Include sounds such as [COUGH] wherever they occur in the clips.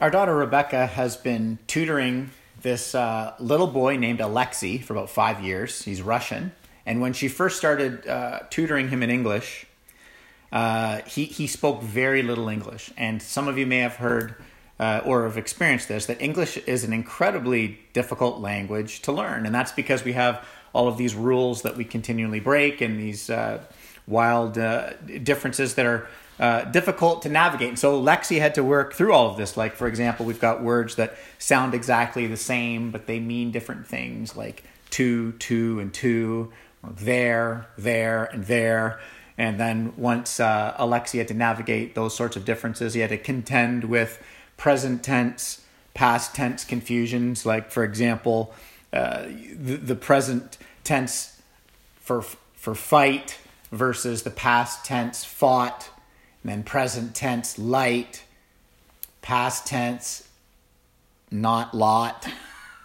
Our daughter Rebecca has been tutoring this uh, little boy named Alexei for about five years. He's Russian. And when she first started uh, tutoring him in English, uh, he, he spoke very little English. And some of you may have heard uh, or have experienced this that English is an incredibly difficult language to learn. And that's because we have all of these rules that we continually break and these uh, wild uh, differences that are uh, difficult to navigate. And so Lexi had to work through all of this. Like, for example, we've got words that sound exactly the same, but they mean different things, like to, to, and two, there, there, and there. And then once uh, Alexi had to navigate those sorts of differences, he had to contend with present tense, past tense confusions. Like, for example, uh, the, the present tense for for fight versus the past tense fought and then present tense light, past tense not lot,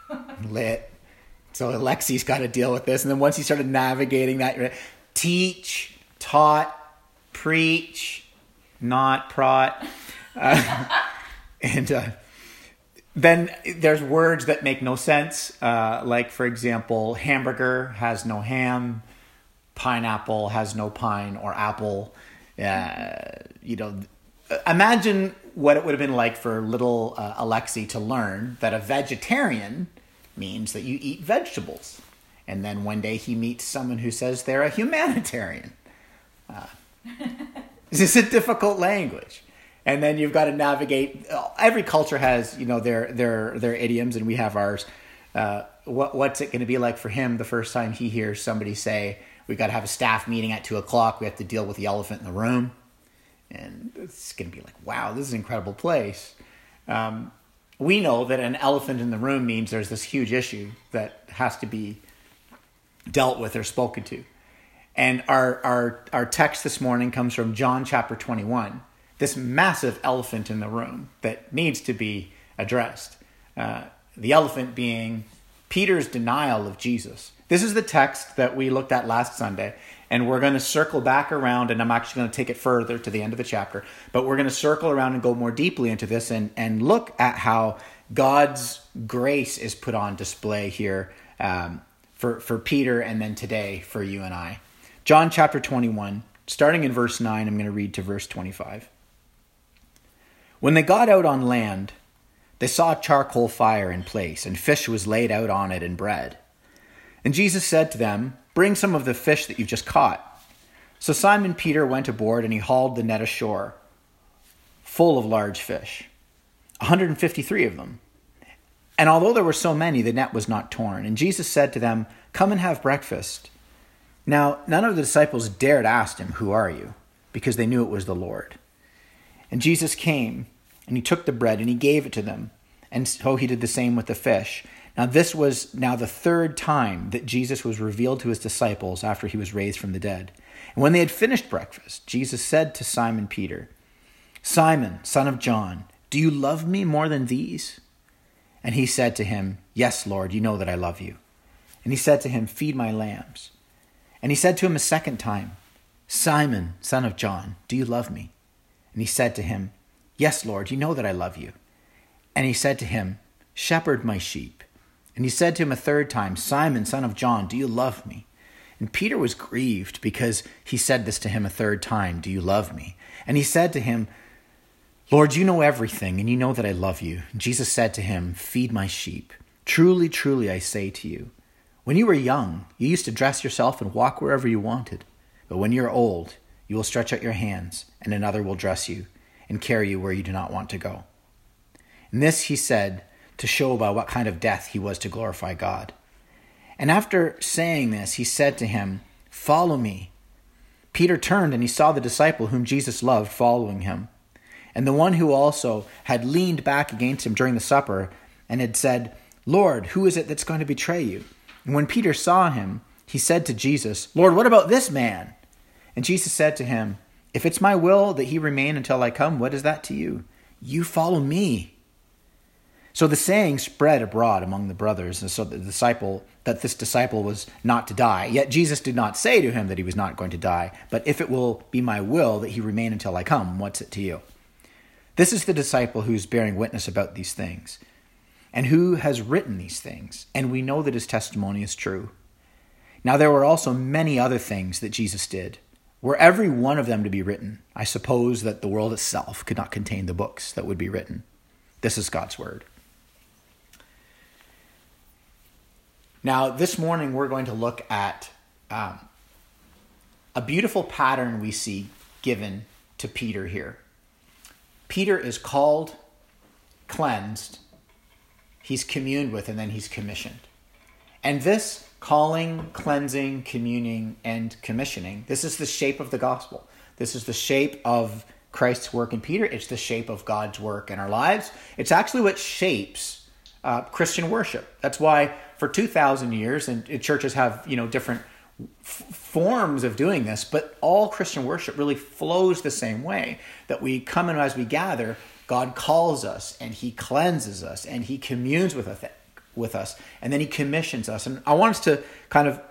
[LAUGHS] lit. So Alexi's got to deal with this. And then once he started navigating that, teach, taught, preach, not prot. Uh, [LAUGHS] and uh, then there's words that make no sense. Uh, like, for example, hamburger has no ham, pineapple has no pine or apple. Uh, you know, imagine what it would have been like for little uh, Alexi to learn that a vegetarian means that you eat vegetables. And then one day he meets someone who says they're a humanitarian. Uh, this is a difficult language. And then you've got to navigate. Every culture has, you know, their their their idioms, and we have ours. Uh, what what's it going to be like for him the first time he hears somebody say, We've got to have a staff meeting at two o'clock. We have to deal with the elephant in the room. And it's going to be like, wow, this is an incredible place. Um, we know that an elephant in the room means there's this huge issue that has to be dealt with or spoken to. And our, our, our text this morning comes from John chapter 21, this massive elephant in the room that needs to be addressed. Uh, the elephant being Peter's denial of Jesus. This is the text that we looked at last Sunday, and we're going to circle back around, and I'm actually going to take it further to the end of the chapter, but we're going to circle around and go more deeply into this and, and look at how God's grace is put on display here um, for, for Peter and then today for you and I. John chapter 21, starting in verse 9, I'm going to read to verse 25. When they got out on land, they saw a charcoal fire in place, and fish was laid out on it and bread. And Jesus said to them, Bring some of the fish that you've just caught. So Simon Peter went aboard and he hauled the net ashore, full of large fish, 153 of them. And although there were so many, the net was not torn. And Jesus said to them, Come and have breakfast. Now, none of the disciples dared ask him, Who are you? because they knew it was the Lord. And Jesus came, and he took the bread, and he gave it to them. And so he did the same with the fish. Now, this was now the third time that Jesus was revealed to his disciples after he was raised from the dead. And when they had finished breakfast, Jesus said to Simon Peter, Simon, son of John, do you love me more than these? And he said to him, Yes, Lord, you know that I love you. And he said to him, Feed my lambs. And he said to him a second time, Simon, son of John, do you love me? And he said to him, Yes, Lord, you know that I love you. And he said to him, Shepherd my sheep. And he said to him a third time, Simon, son of John, do you love me? And Peter was grieved because he said this to him a third time, Do you love me? And he said to him, Lord, you know everything, and you know that I love you. And Jesus said to him, Feed my sheep. Truly, truly, I say to you, when you were young, you used to dress yourself and walk wherever you wanted. But when you're old, you will stretch out your hands, and another will dress you and carry you where you do not want to go. And this he said to show by what kind of death he was to glorify God. And after saying this, he said to him, Follow me. Peter turned and he saw the disciple whom Jesus loved following him, and the one who also had leaned back against him during the supper and had said, Lord, who is it that's going to betray you? And when Peter saw him, he said to Jesus, Lord, what about this man? And Jesus said to him, If it's my will that he remain until I come, what is that to you? You follow me. So the saying spread abroad among the brothers, and so the disciple that this disciple was not to die. Yet Jesus did not say to him that he was not going to die, but if it will be my will that he remain until I come, what's it to you? This is the disciple who's bearing witness about these things, and who has written these things, and we know that his testimony is true. Now, there were also many other things that Jesus did. Were every one of them to be written, I suppose that the world itself could not contain the books that would be written. This is God's word. Now, this morning we're going to look at um, a beautiful pattern we see given to Peter here. Peter is called, cleansed, he's communed with, and then he's commissioned. And this calling, cleansing, communing, and commissioning, this is the shape of the gospel. This is the shape of Christ's work in Peter. It's the shape of God's work in our lives. It's actually what shapes uh, Christian worship. That's why for 2,000 years, and churches have you know different f- forms of doing this, but all Christian worship really flows the same way that we come in as we gather, God calls us and He cleanses us and He communes with us, with us, and then He commissions us. And I want us to kind of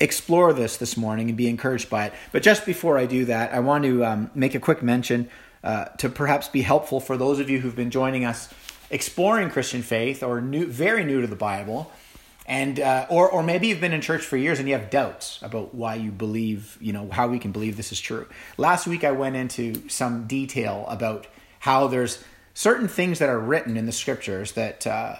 explore this this morning and be encouraged by it. But just before I do that, I want to um, make a quick mention uh, to perhaps be helpful for those of you who've been joining us exploring Christian faith or new, very new to the Bible and uh, or or maybe you've been in church for years and you have doubts about why you believe you know how we can believe this is true. Last week i went into some detail about how there's certain things that are written in the scriptures that uh,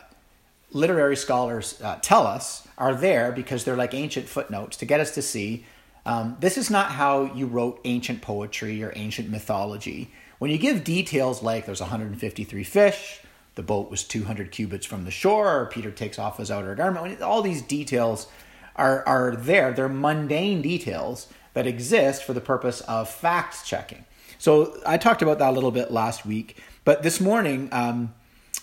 literary scholars uh, tell us are there because they're like ancient footnotes to get us to see um, this is not how you wrote ancient poetry or ancient mythology. When you give details like there's 153 fish the boat was 200 cubits from the shore, Peter takes off his outer garment. All these details are, are there. They're mundane details that exist for the purpose of fact checking. So I talked about that a little bit last week, but this morning um,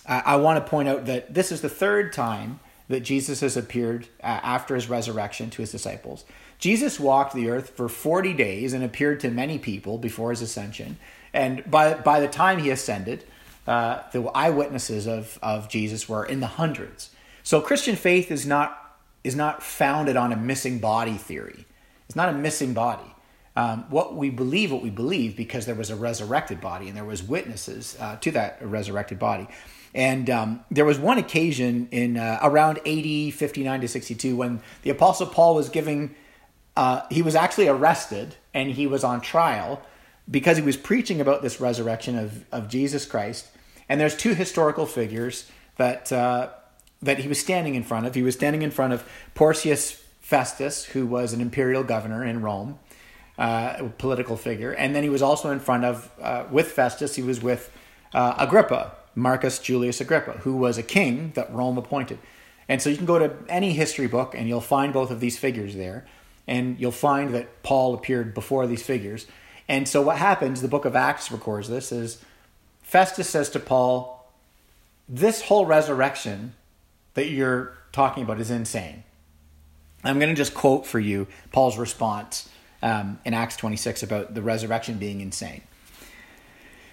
I, I want to point out that this is the third time that Jesus has appeared uh, after his resurrection to his disciples. Jesus walked the earth for 40 days and appeared to many people before his ascension. And by, by the time he ascended, uh, the eyewitnesses of, of Jesus were in the hundreds. So Christian faith is not is not founded on a missing body theory. It's not a missing body. Um, what we believe, what we believe, because there was a resurrected body and there was witnesses uh, to that resurrected body. And um, there was one occasion in uh, around AD 59 to 62 when the Apostle Paul was giving, uh, he was actually arrested and he was on trial because he was preaching about this resurrection of, of Jesus Christ. And there's two historical figures that uh, that he was standing in front of. He was standing in front of Porcius Festus, who was an imperial governor in Rome, uh, a political figure, and then he was also in front of uh, with Festus. He was with uh, Agrippa, Marcus Julius Agrippa, who was a king that Rome appointed. And so you can go to any history book and you'll find both of these figures there. And you'll find that Paul appeared before these figures. And so what happens, the book of Acts records this, is Festus says to Paul, This whole resurrection that you're talking about is insane. I'm going to just quote for you Paul's response um, in Acts 26 about the resurrection being insane.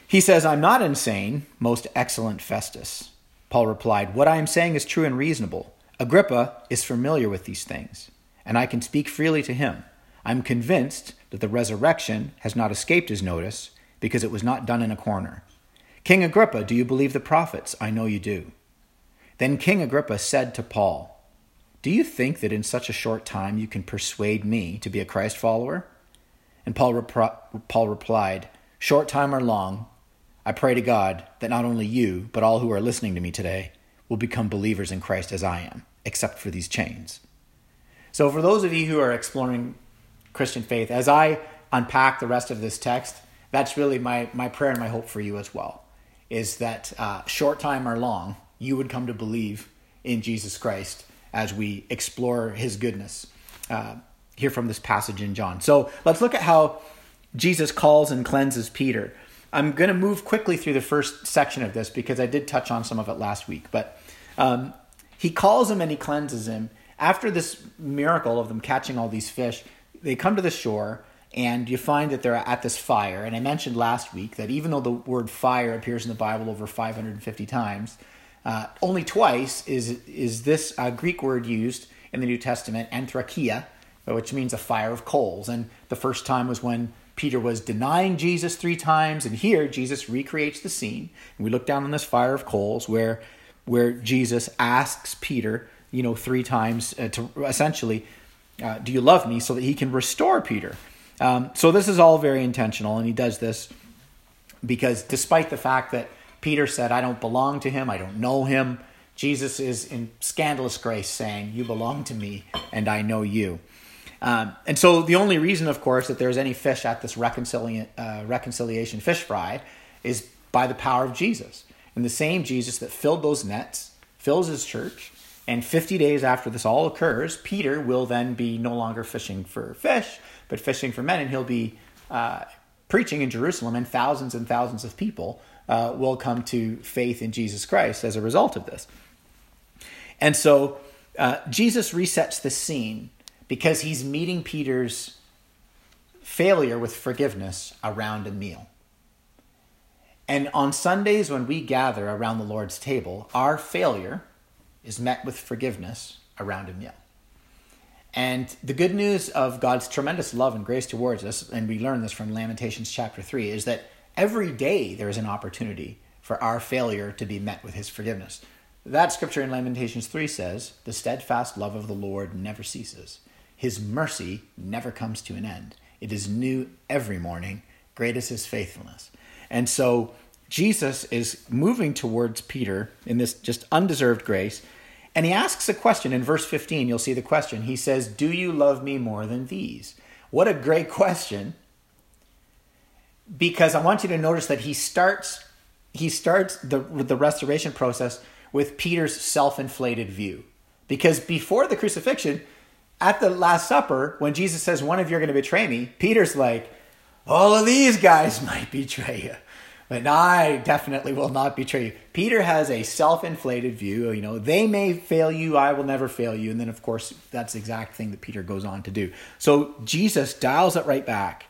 He says, I'm not insane, most excellent Festus. Paul replied, What I am saying is true and reasonable. Agrippa is familiar with these things, and I can speak freely to him. I'm convinced that the resurrection has not escaped his notice because it was not done in a corner. King Agrippa, do you believe the prophets? I know you do. Then King Agrippa said to Paul, Do you think that in such a short time you can persuade me to be a Christ follower? And Paul, Paul replied, Short time or long, I pray to God that not only you, but all who are listening to me today will become believers in Christ as I am, except for these chains. So, for those of you who are exploring Christian faith, as I unpack the rest of this text, that's really my, my prayer and my hope for you as well is that uh, short time or long, you would come to believe in Jesus Christ as we explore his goodness uh, here from this passage in John. So let's look at how Jesus calls and cleanses Peter. I'm going to move quickly through the first section of this because I did touch on some of it last week. But um, he calls him and he cleanses him. After this miracle of them catching all these fish, they come to the shore and you find that they're at this fire. And I mentioned last week that even though the word fire appears in the Bible over 550 times, uh, only twice is is this uh, Greek word used in the New Testament, anthrakia, which means a fire of coals. And the first time was when Peter was denying Jesus three times, and here Jesus recreates the scene. And we look down on this fire of coals where, where Jesus asks Peter, you know, three times uh, to essentially, uh, "Do you love me?" so that he can restore Peter. Um, so this is all very intentional, and he does this because despite the fact that Peter said, I don't belong to him, I don't know him, Jesus is in scandalous grace saying, You belong to me, and I know you. Um, and so the only reason, of course, that there's any fish at this uh, reconciliation fish fry is by the power of Jesus. And the same Jesus that filled those nets fills his church. And 50 days after this all occurs, Peter will then be no longer fishing for fish, but fishing for men, and he'll be uh, preaching in Jerusalem, and thousands and thousands of people uh, will come to faith in Jesus Christ as a result of this. And so uh, Jesus resets the scene because he's meeting Peter's failure with forgiveness around a meal. And on Sundays, when we gather around the Lord's table, our failure is met with forgiveness around a meal. And the good news of God's tremendous love and grace towards us, and we learn this from Lamentations chapter 3, is that every day there is an opportunity for our failure to be met with his forgiveness. That scripture in Lamentations 3 says, The steadfast love of the Lord never ceases. His mercy never comes to an end. It is new every morning. Great is his faithfulness. And so Jesus is moving towards Peter in this just undeserved grace and he asks a question in verse 15. You'll see the question. He says, Do you love me more than these? What a great [LAUGHS] question. Because I want you to notice that he starts he starts the the restoration process with Peter's self-inflated view. Because before the crucifixion, at the Last Supper, when Jesus says, One of you are going to betray me, Peter's like, All of these guys [LAUGHS] might betray you but I definitely will not betray you. Peter has a self inflated view. You know, they may fail you, I will never fail you. And then, of course, that's the exact thing that Peter goes on to do. So Jesus dials it right back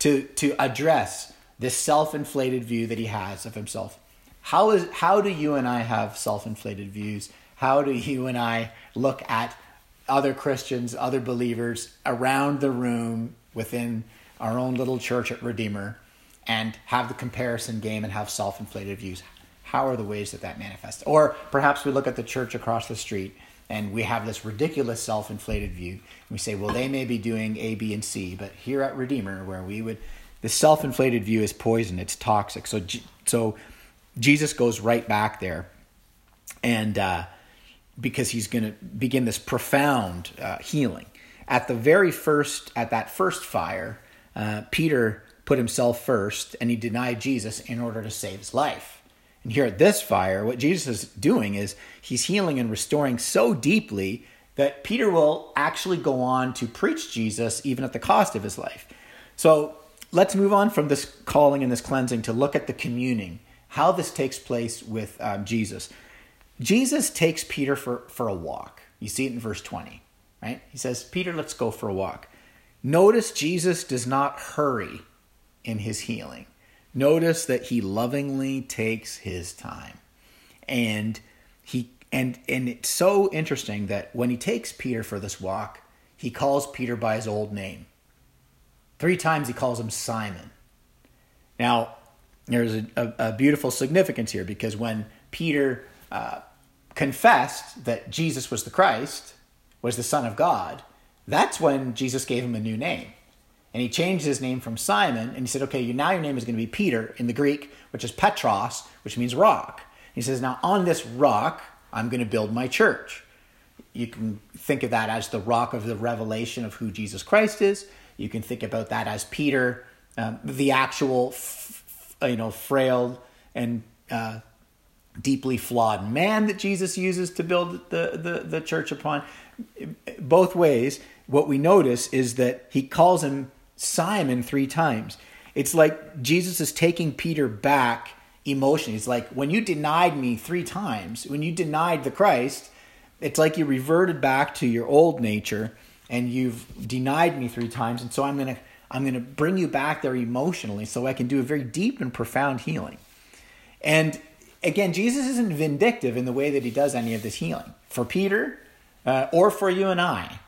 to, to address this self inflated view that he has of himself. How, is, how do you and I have self inflated views? How do you and I look at other Christians, other believers around the room within our own little church at Redeemer? And have the comparison game and have self-inflated views how are the ways that that manifests? Or perhaps we look at the church across the street and we have this ridiculous self-inflated view and we say well they may be doing a b and c but here at redeemer where we would the self-inflated view is poison. It's toxic. So so jesus goes right back there and uh, because he's going to begin this profound uh, healing. At the very first at that first fire uh, peter put himself first and he denied Jesus in order to save his life. And here at this fire, what Jesus is doing is he's healing and restoring so deeply that Peter will actually go on to preach Jesus even at the cost of his life. So let's move on from this calling and this cleansing to look at the communing, how this takes place with um, Jesus. Jesus takes Peter for, for a walk. You see it in verse 20, right? He says, Peter, let's go for a walk. Notice Jesus does not hurry in his healing. Notice that he lovingly takes his time. And he and and it's so interesting that when he takes Peter for this walk, he calls Peter by his old name. Three times he calls him Simon. Now, there's a, a, a beautiful significance here because when Peter uh, confessed that Jesus was the Christ, was the Son of God, that's when Jesus gave him a new name. And he changed his name from Simon, and he said, okay, now your name is going to be Peter in the Greek, which is Petros, which means rock. He says, now on this rock, I'm going to build my church. You can think of that as the rock of the revelation of who Jesus Christ is. You can think about that as Peter, um, the actual, f- you know, frail and uh, deeply flawed man that Jesus uses to build the, the, the church upon. Both ways, what we notice is that he calls him Simon three times. It's like Jesus is taking Peter back emotionally. It's like when you denied me three times, when you denied the Christ, it's like you reverted back to your old nature and you've denied me three times. And so I'm going to I'm going to bring you back there emotionally so I can do a very deep and profound healing. And again, Jesus isn't vindictive in the way that he does any of this healing for Peter uh, or for you and I.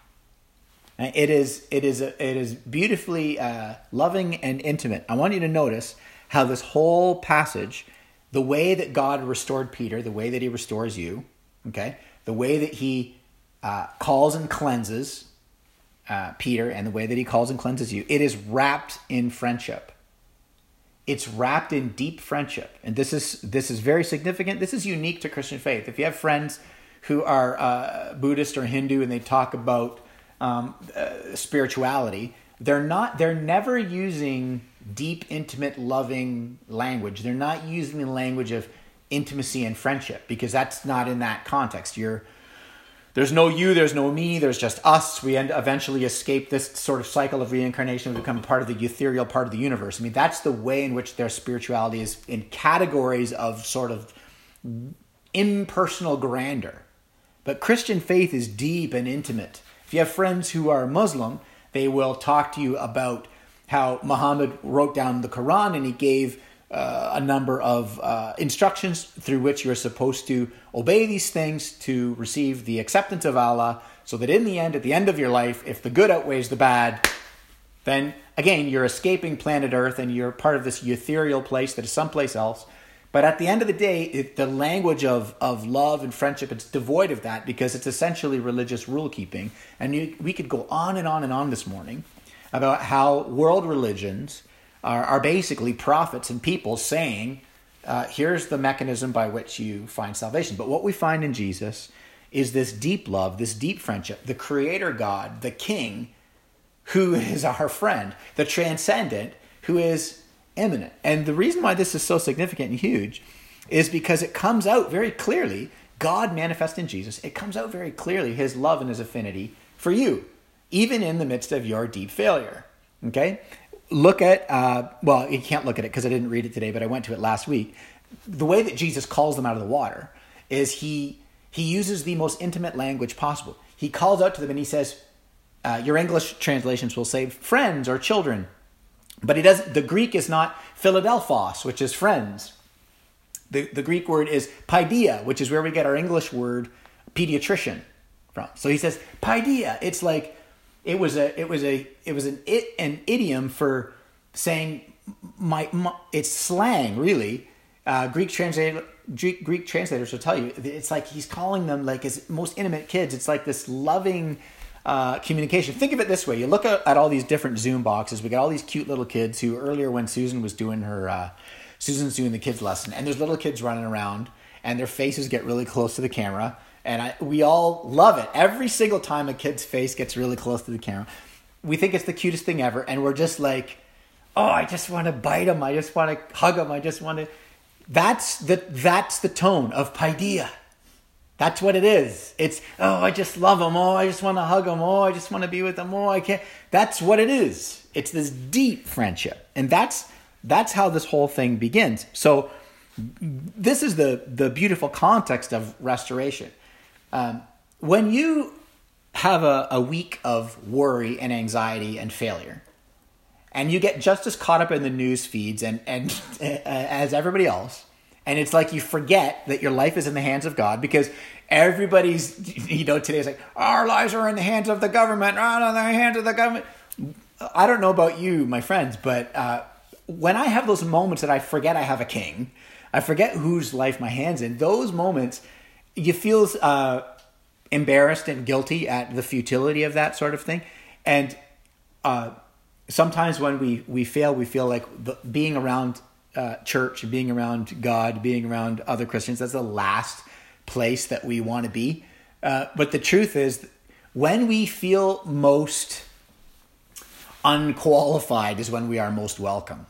It is it is a, it is beautifully uh, loving and intimate. I want you to notice how this whole passage, the way that God restored Peter, the way that He restores you, okay, the way that He uh, calls and cleanses uh, Peter, and the way that He calls and cleanses you, it is wrapped in friendship. It's wrapped in deep friendship, and this is this is very significant. This is unique to Christian faith. If you have friends who are uh, Buddhist or Hindu and they talk about um, uh, spirituality, they're not. They're never using deep, intimate, loving language. They're not using the language of intimacy and friendship because that's not in that context. You're there's no you, there's no me, there's just us. We end eventually escape this sort of cycle of reincarnation. We become part of the ethereal part of the universe. I mean, that's the way in which their spirituality is in categories of sort of impersonal grandeur. But Christian faith is deep and intimate. If you have friends who are Muslim, they will talk to you about how Muhammad wrote down the Quran and he gave uh, a number of uh, instructions through which you're supposed to obey these things to receive the acceptance of Allah, so that in the end, at the end of your life, if the good outweighs the bad, then again, you're escaping planet Earth and you're part of this ethereal place that is someplace else. But at the end of the day, it, the language of, of love and friendship, it's devoid of that because it's essentially religious rule keeping. And you, we could go on and on and on this morning about how world religions are, are basically prophets and people saying, uh, here's the mechanism by which you find salvation. But what we find in Jesus is this deep love, this deep friendship, the creator God, the king, who is our friend, the transcendent, who is immanent. And the reason why this is so significant and huge is because it comes out very clearly, God manifest in Jesus, it comes out very clearly his love and his affinity for you, even in the midst of your deep failure. Okay? Look at, uh, well, you can't look at it because I didn't read it today, but I went to it last week. The way that Jesus calls them out of the water is he he uses the most intimate language possible. He calls out to them and he says, uh, your English translations will say friends or children but he does the Greek is not Philadelphos, which is friends. The, the Greek word is paideia, which is where we get our English word pediatrician from. So he says paideia. It's like it was a it was a it was an it, an idiom for saying my, my it's slang really. Uh, Greek translator Greek, Greek translators will tell you it's like he's calling them like his most intimate kids. It's like this loving uh, communication. Think of it this way: you look at, all these different Zoom boxes. We got all these cute little kids who earlier, when Susan was doing her, uh, Susan's doing the kids lesson, and there's little kids running around, and their faces get really close to the camera, and I, we all love it. Every single time a kid's face gets really close to the camera, we think it's the cutest thing ever, and we're just like, oh, I just want to bite them. I just want to hug them. I just want to. That's the that's the tone of paideia that's what it is. It's, oh, I just love them. Oh, I just want to hug them. Oh, I just want to be with them. Oh, I can't. That's what it is. It's this deep friendship. And that's, that's how this whole thing begins. So this is the, the beautiful context of restoration. Um, when you have a, a week of worry and anxiety and failure, and you get just as caught up in the news feeds and, and [LAUGHS] as everybody else, and it's like you forget that your life is in the hands of God because everybody's, you know, today's like, our lives are in the hands of the government, not in the hands of the government. I don't know about you, my friends, but uh, when I have those moments that I forget I have a king, I forget whose life my hand's in, those moments, you feel uh, embarrassed and guilty at the futility of that sort of thing. And uh, sometimes when we, we fail, we feel like the, being around uh, church, being around God, being around other Christians. That's the last place that we want to be. Uh, but the truth is, when we feel most unqualified, is when we are most welcome.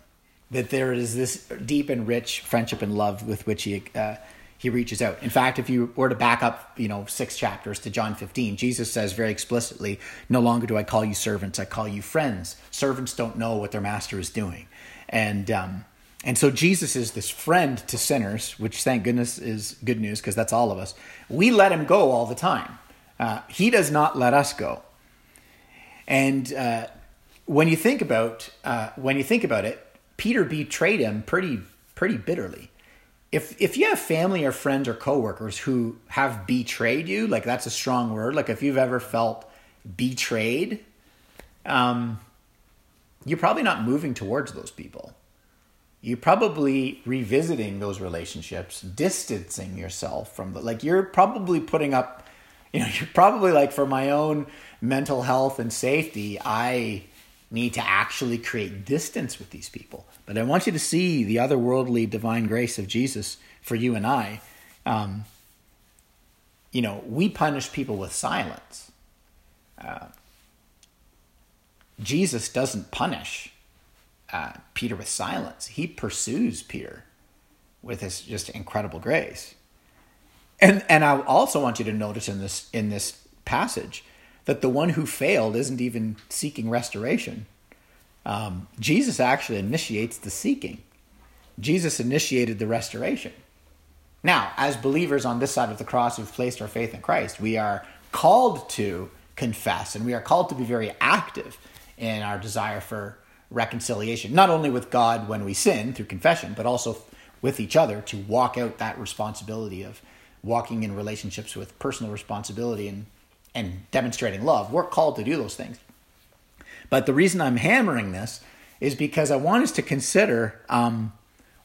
That there is this deep and rich friendship and love with which he uh, he reaches out. In fact, if you were to back up, you know, six chapters to John 15, Jesus says very explicitly, "No longer do I call you servants; I call you friends. Servants don't know what their master is doing." And um, and so Jesus is this friend to sinners, which thank goodness is good news because that's all of us. We let him go all the time. Uh, he does not let us go. And uh, when you think about uh, when you think about it, Peter betrayed him pretty pretty bitterly. If if you have family or friends or coworkers who have betrayed you, like that's a strong word. Like if you've ever felt betrayed, um, you're probably not moving towards those people. You're probably revisiting those relationships, distancing yourself from the like. You're probably putting up, you know, [LAUGHS] you're probably like for my own mental health and safety, I need to actually create distance with these people. But I want you to see the otherworldly divine grace of Jesus for you and I. Um, you know, we punish people with silence. Uh, Jesus doesn't punish uh, Peter with silence. He pursues Peter with his just incredible grace. And and I also want you to notice in this in this passage that the one who failed isn't even seeking restoration. Um, Jesus actually initiates the seeking. Jesus initiated the restoration. Now, as believers on this side of the cross who've placed our faith in Christ, we are called to confess and we are called to be very active in our desire for reconciliation, not only with God when we sin through confession, but also with each other to walk out that responsibility of walking in relationships with personal responsibility and, and demonstrating love. We're called to do those things. But the reason I'm hammering this is because I want us to consider um,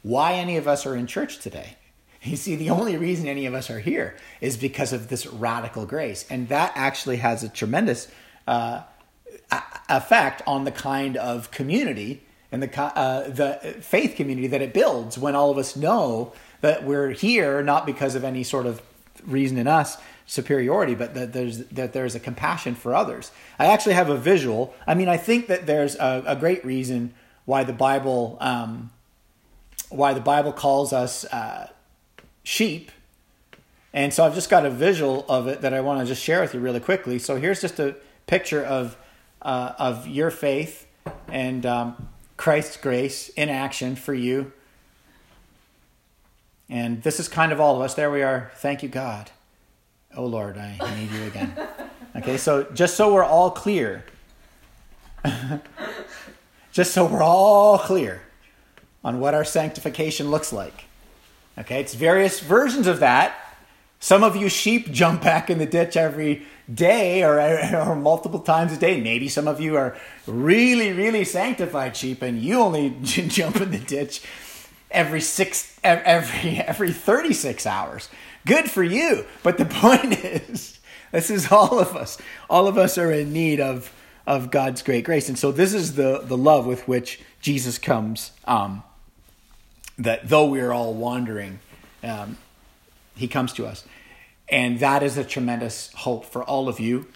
why any of us are in church today. You see, the only reason any of us are here is because of this radical grace. And that actually has a tremendous uh, effect on the kind of community and the, uh, the faith community that it builds when all of us know that we're here not because of any sort of reason in us superiority, but that there's that there's a compassion for others. I actually have a visual. I mean, I think that there's a, a great reason why the Bible um, why the Bible calls us uh, sheep, and so I've just got a visual of it that I want to just share with you really quickly. So here's just a picture of uh, of your faith and um, Christ's grace in action for you. And this is kind of all of us. There we are. Thank you, God. Oh, Lord, I need you again. [LAUGHS] Okay, so just so we're all clear, [LAUGHS] just so we're all clear on what our sanctification looks like. Okay, it's various versions of that. Some of you sheep jump back in the ditch every day or, or multiple times a day. Maybe some of you are really, really sanctified sheep and you only [LAUGHS] jump in the ditch every six, every, every 36 hours. Good for you. But the [LAUGHS] point is, this is all of us. All of us are in need of, of God's great grace. And so this is the, the love with which Jesus comes, um, that though we're all wandering, um, he comes to us. And that is a tremendous hope for all of you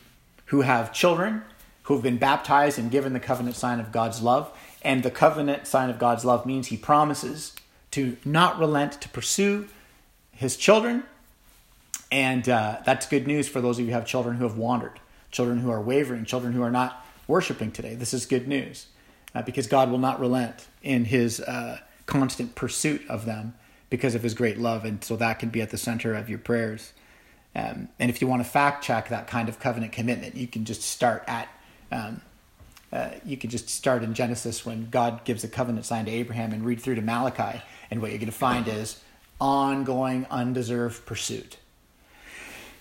who have children who have been baptized and given the covenant sign of God's love. And the covenant sign of God's love means he promises to not relent to pursue his children. And uh, that's good news for those of you who have children who have wandered, children who are wavering, children who are not worshiping today. This is good news uh, because God will not relent in his uh, constant pursuit of them because of his great love. And so that can be at the center of your prayers. Um, and if you want to fact check that kind of covenant commitment, you can just start at um, uh, you can just start in Genesis when God gives a covenant sign to Abraham and read through to Malachi, and what you're going to find is ongoing, undeserved pursuit.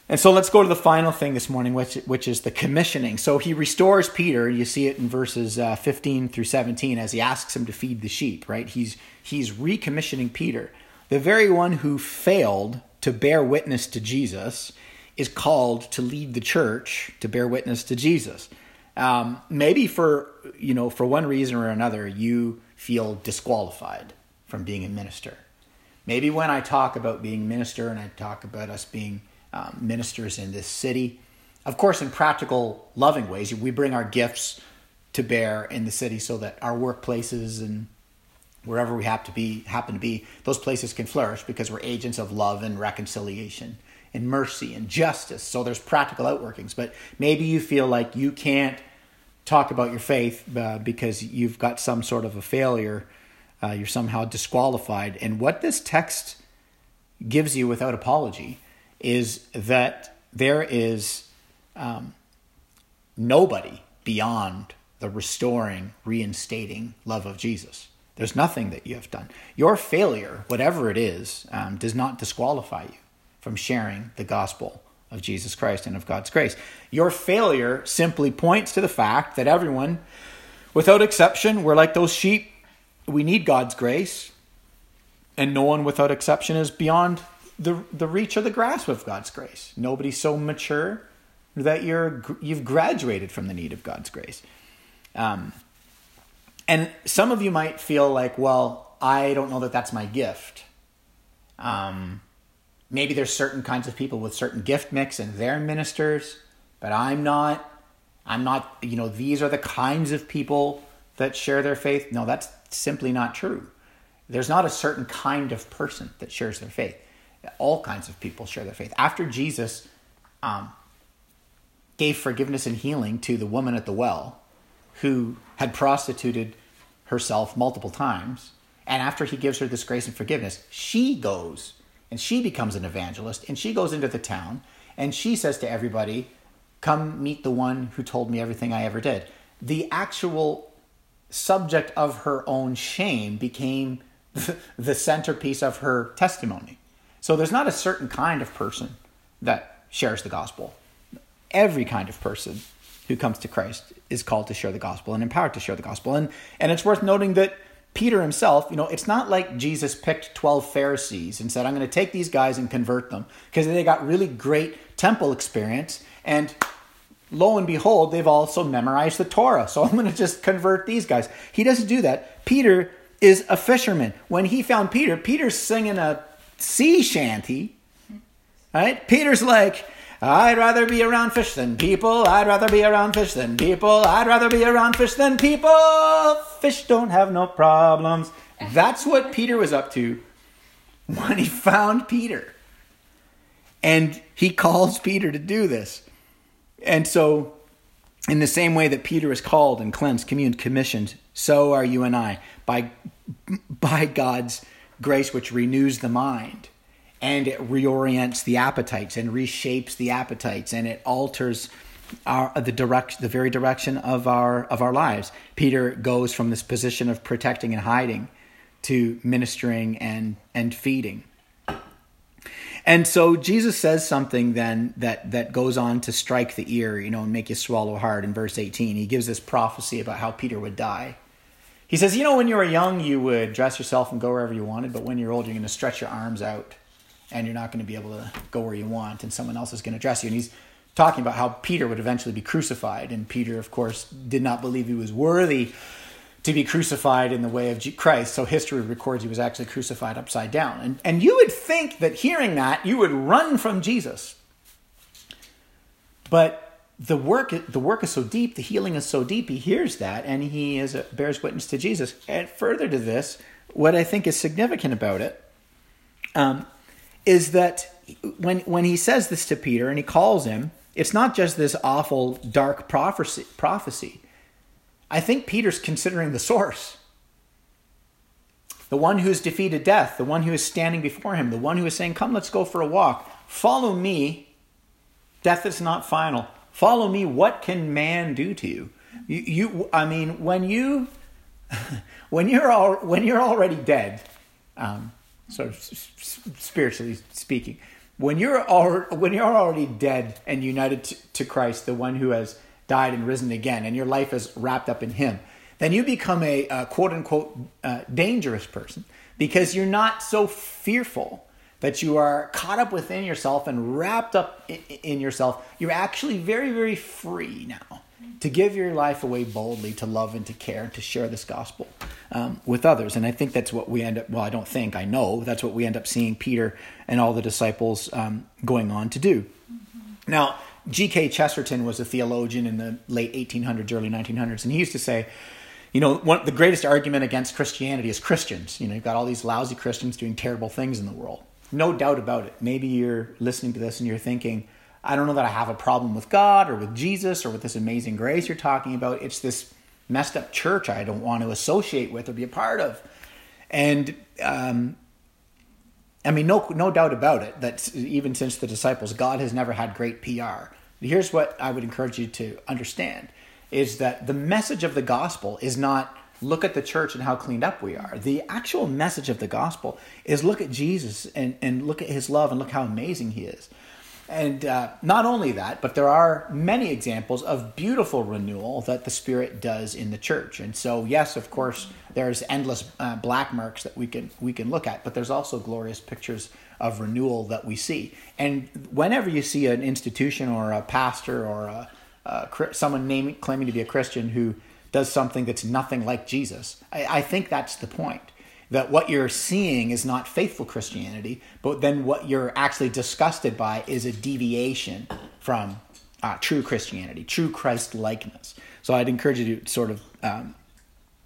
And so let's go to the final thing this morning, which, which is the commissioning. So he restores Peter. You see it in verses uh, 15 through 17 as he asks him to feed the sheep, right? He's, he's recommissioning Peter. The very one who failed to bear witness to Jesus is called to lead the church to bear witness to Jesus. Um, maybe for you know for one reason or another you feel disqualified from being a minister. Maybe when I talk about being minister and I talk about us being um, ministers in this city, of course, in practical, loving ways, we bring our gifts to bear in the city so that our workplaces and wherever we have to be happen to be those places can flourish because we're agents of love and reconciliation and mercy and justice. So there's practical outworkings. But maybe you feel like you can't talk about your faith uh, because you've got some sort of a failure uh, you're somehow disqualified. And what this text gives you without apology is that there is um, nobody beyond the restoring reinstating love of jesus there's nothing that you have done. Your failure, whatever it is, um, does not disqualify you from sharing the gospel of Jesus Christ and of God's grace. Your failure simply points to the fact that everyone, without exception, we're like those sheep. We need God's grace, and no one without exception is beyond the, the reach or the grasp of God's grace. Nobody's so mature that you're you've graduated from the need of God's grace. Um, and some of you might feel like, well, I don't know that that's my gift. Um, maybe there's certain kinds of people with certain gift mix and they're ministers, but I'm not. I'm not, you know, these are the kinds of people that share their faith. No, that's simply not true. There's not a certain kind of person that shares their faith. All kinds of people share their faith. After Jesus um, gave forgiveness and healing to the woman at the well who had prostituted herself multiple times. And after he gives her this grace and forgiveness, she goes and she becomes an evangelist and she goes into the town and she says to everybody, Come meet the one who told me everything I ever did. The actual subject of her own shame became [LAUGHS] the centerpiece of her testimony. So there's not a certain kind of person that shares the gospel. Every kind of person who comes to Christ is called to share the gospel and empowered to share the gospel. And and it's worth noting that Peter himself, you know, it's not like Jesus picked 12 Pharisees and said, I'm going to take these guys and convert them because they got really great temple experience. And lo and behold, they've also memorized the Torah. So [LAUGHS] I'm going to just convert these guys. He doesn't do that. Peter is a fisherman. When he found Peter, Peter's singing a sea shanty. Right? Peter's like, I'd rather be around fish than people. I'd rather be around fish than people. I'd rather be around fish than people. Fish don't have no problems. That's what Peter was up to when he found Peter. And he calls Peter to do this. And so, in the same way that Peter is called and cleansed, communed, commissioned, so are you and I by, by God's grace, which renews the mind and it reorients the appetites and reshapes the appetites and it alters our uh, the direct the very direction of our of our lives. Peter goes from this position of protecting and hiding to ministering and and feeding. And so Jesus says something then that that goes on to strike the ear, you know, and make you swallow hard in verse 18. He gives this prophecy about how Peter would die. He says, "You know, when you were young, you would dress yourself and go wherever you wanted, but when you're old, you're going to stretch your arms out and you're not going to be able to go where you want, and someone else is going to dress you. And he's talking about how Peter would eventually be crucified, and Peter, of course, did not believe he was worthy to be crucified in the way of Christ. So history records he was actually crucified upside down. And, and you would think that hearing that, you would run from Jesus. But the work, the work is so deep, the healing is so deep, he hears that, and he is a, bears witness to Jesus. And further to this, what I think is significant about it um, is that when when he says this to Peter and he calls him, it's not just this awful dark prophecy. Prophecy. I think Peter's considering the source. The one who's defeated death, the one who is standing before him, the one who is saying, "Come, let's go for a walk. Follow me. Death is not final. Follow me. What can man do to you?" You, you I mean, when you [LAUGHS] when you're all, when you're already dead, um, sort of spiritually speaking. When you're al- when you're already dead and united to, Christ, the one who has died and risen again, and your life is wrapped up in Him, then you become a, a quote unquote uh, dangerous person because you're not so fearful that you are caught up within yourself and wrapped up in, in yourself. You're actually very, very free now to give your life away boldly, to love and to care, and to share this gospel um, with others. And I think that's what we end up, well, I don't think, I know that's what we end up seeing Peter and all the disciples um, going on to do. Mm-hmm. Now, G.K. Chesterton was a theologian in the late 1800s, early 1900s, and he used to say, you know, one, the greatest argument against Christianity is Christians. You know, you've got all these lousy Christians doing terrible things in the world. No doubt about it. Maybe you're listening to this and you're thinking, I don't know that I have a problem with God or with Jesus or with this amazing grace you're talking about. It's this messed up church I don't want to associate with or be a part of. And um, I mean, no, no doubt about it that even since the disciples, God has never had great PR. Here's what I would encourage you to understand is that the message of the gospel is not look at the church and how cleaned up we are. The actual message of the gospel is look at Jesus and, and look at his love and look how amazing he is. And uh, not only that, but there are many examples of beautiful renewal that the Spirit does in the church. And so, yes, of course, there's endless uh, black marks that we can we can look at, but there's also glorious pictures of renewal that we see. And whenever you see an institution or a pastor or a, a someone naming claiming to be a Christian who does something that's nothing like Jesus, I, I think that's the point that what you're seeing is not faithful Christianity, but then what you're actually disgusted by is a deviation from uh, true Christianity, true Christ likeness. So I'd encourage you to sort of um,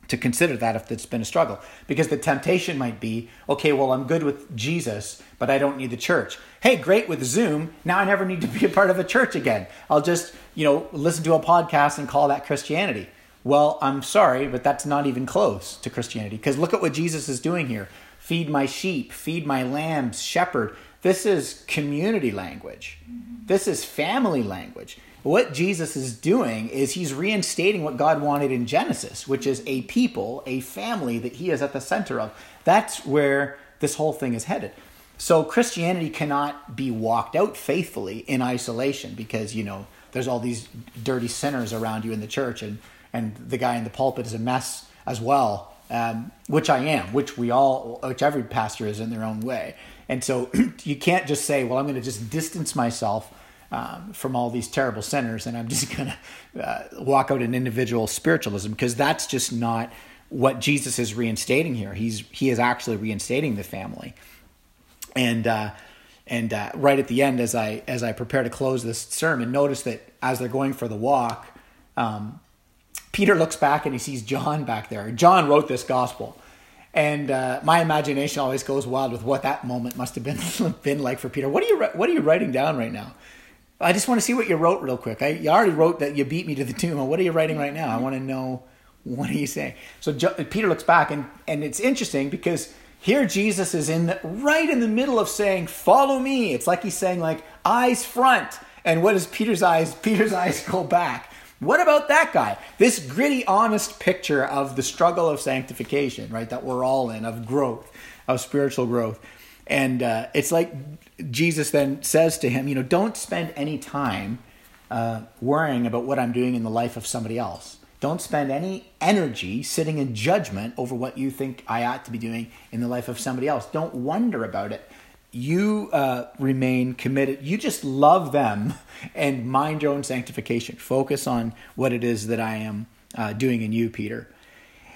to consider that if it's been a struggle, because the temptation might be, okay, well I'm good with Jesus, but I don't need the church. Hey, great with Zoom. Now I never need to be a part of a church again. I'll just you know listen to a podcast and call that Christianity. Well, I'm sorry, but that's not even close to Christianity because look at what Jesus is doing here feed my sheep, feed my lambs, shepherd. This is community language, this is family language. What Jesus is doing is he's reinstating what God wanted in Genesis, which is a people, a family that he is at the center of. That's where this whole thing is headed. So Christianity cannot be walked out faithfully in isolation because, you know, there's all these dirty sinners around you in the church and and the guy in the pulpit is a mess as well, um, which I am, which we all, which every pastor is in their own way. And so [CLEARS THROAT] you can't just say, well, I'm going to just distance myself um, from all these terrible sinners and I'm just [LAUGHS] going to uh, walk out in individual spiritualism because that's just not what Jesus is reinstating here. He's he is actually reinstating the family. And uh, and uh, right at the end, as I as I prepare to close this sermon, notice that as they're going for the walk, um, Peter looks back and he sees John back there. John wrote this gospel. And uh, my imagination always goes wild with what that moment must have been [LAUGHS] been like for Peter. What are you What are you writing down right now? I just want to see what you wrote real quick. I, you already wrote that you beat me to the tomb. What are you writing right now? I want to know what are you saying. So jo- Peter looks back and and it's interesting because here Jesus is in the, right in the middle of saying, "Follow me." It's like he's saying like eyes front. And what is Peter's eyes? Peter's [LAUGHS] eyes go back. What about that guy? This gritty, honest picture of the struggle of sanctification, right? That we're all in, of growth, of spiritual growth. And uh, it's like Jesus then says to him, you know, don't spend any time uh, worrying about what I'm doing in the life of somebody else. Don't spend any energy sitting in judgment over what you think I ought to be doing in the life of somebody else. Don't wonder about it you uh, remain committed. You just love them and mind your own sanctification. Focus on what it is that I am uh, doing in you, Peter.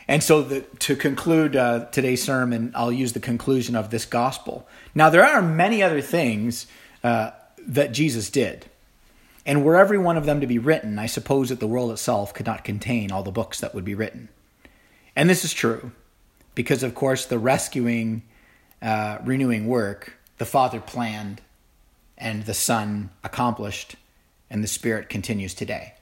And so, the, to conclude uh, today's sermon, I'll use the conclusion of this gospel. Now, there are many other things uh, that Jesus did. And were every one of them to be written, I suppose that the world itself could not contain all the books that would be written. And this is true, because, of course, the rescuing, uh, renewing work the Father planned and the Son accomplished and the Spirit continues today.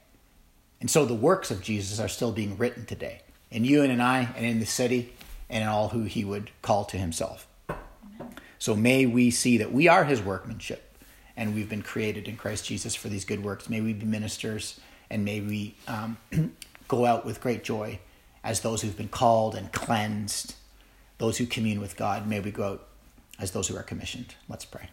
And so the works of Jesus are still being written today in you and in I and in the city and in all who he would call to himself. So may we see that we are his workmanship and we've been created in Christ Jesus for these good works. May we be ministers and may we um, [CLEARS THROAT] go out with great joy as those who've been called and cleansed, those who commune with God. May we go out as those who are commissioned. Let's pray.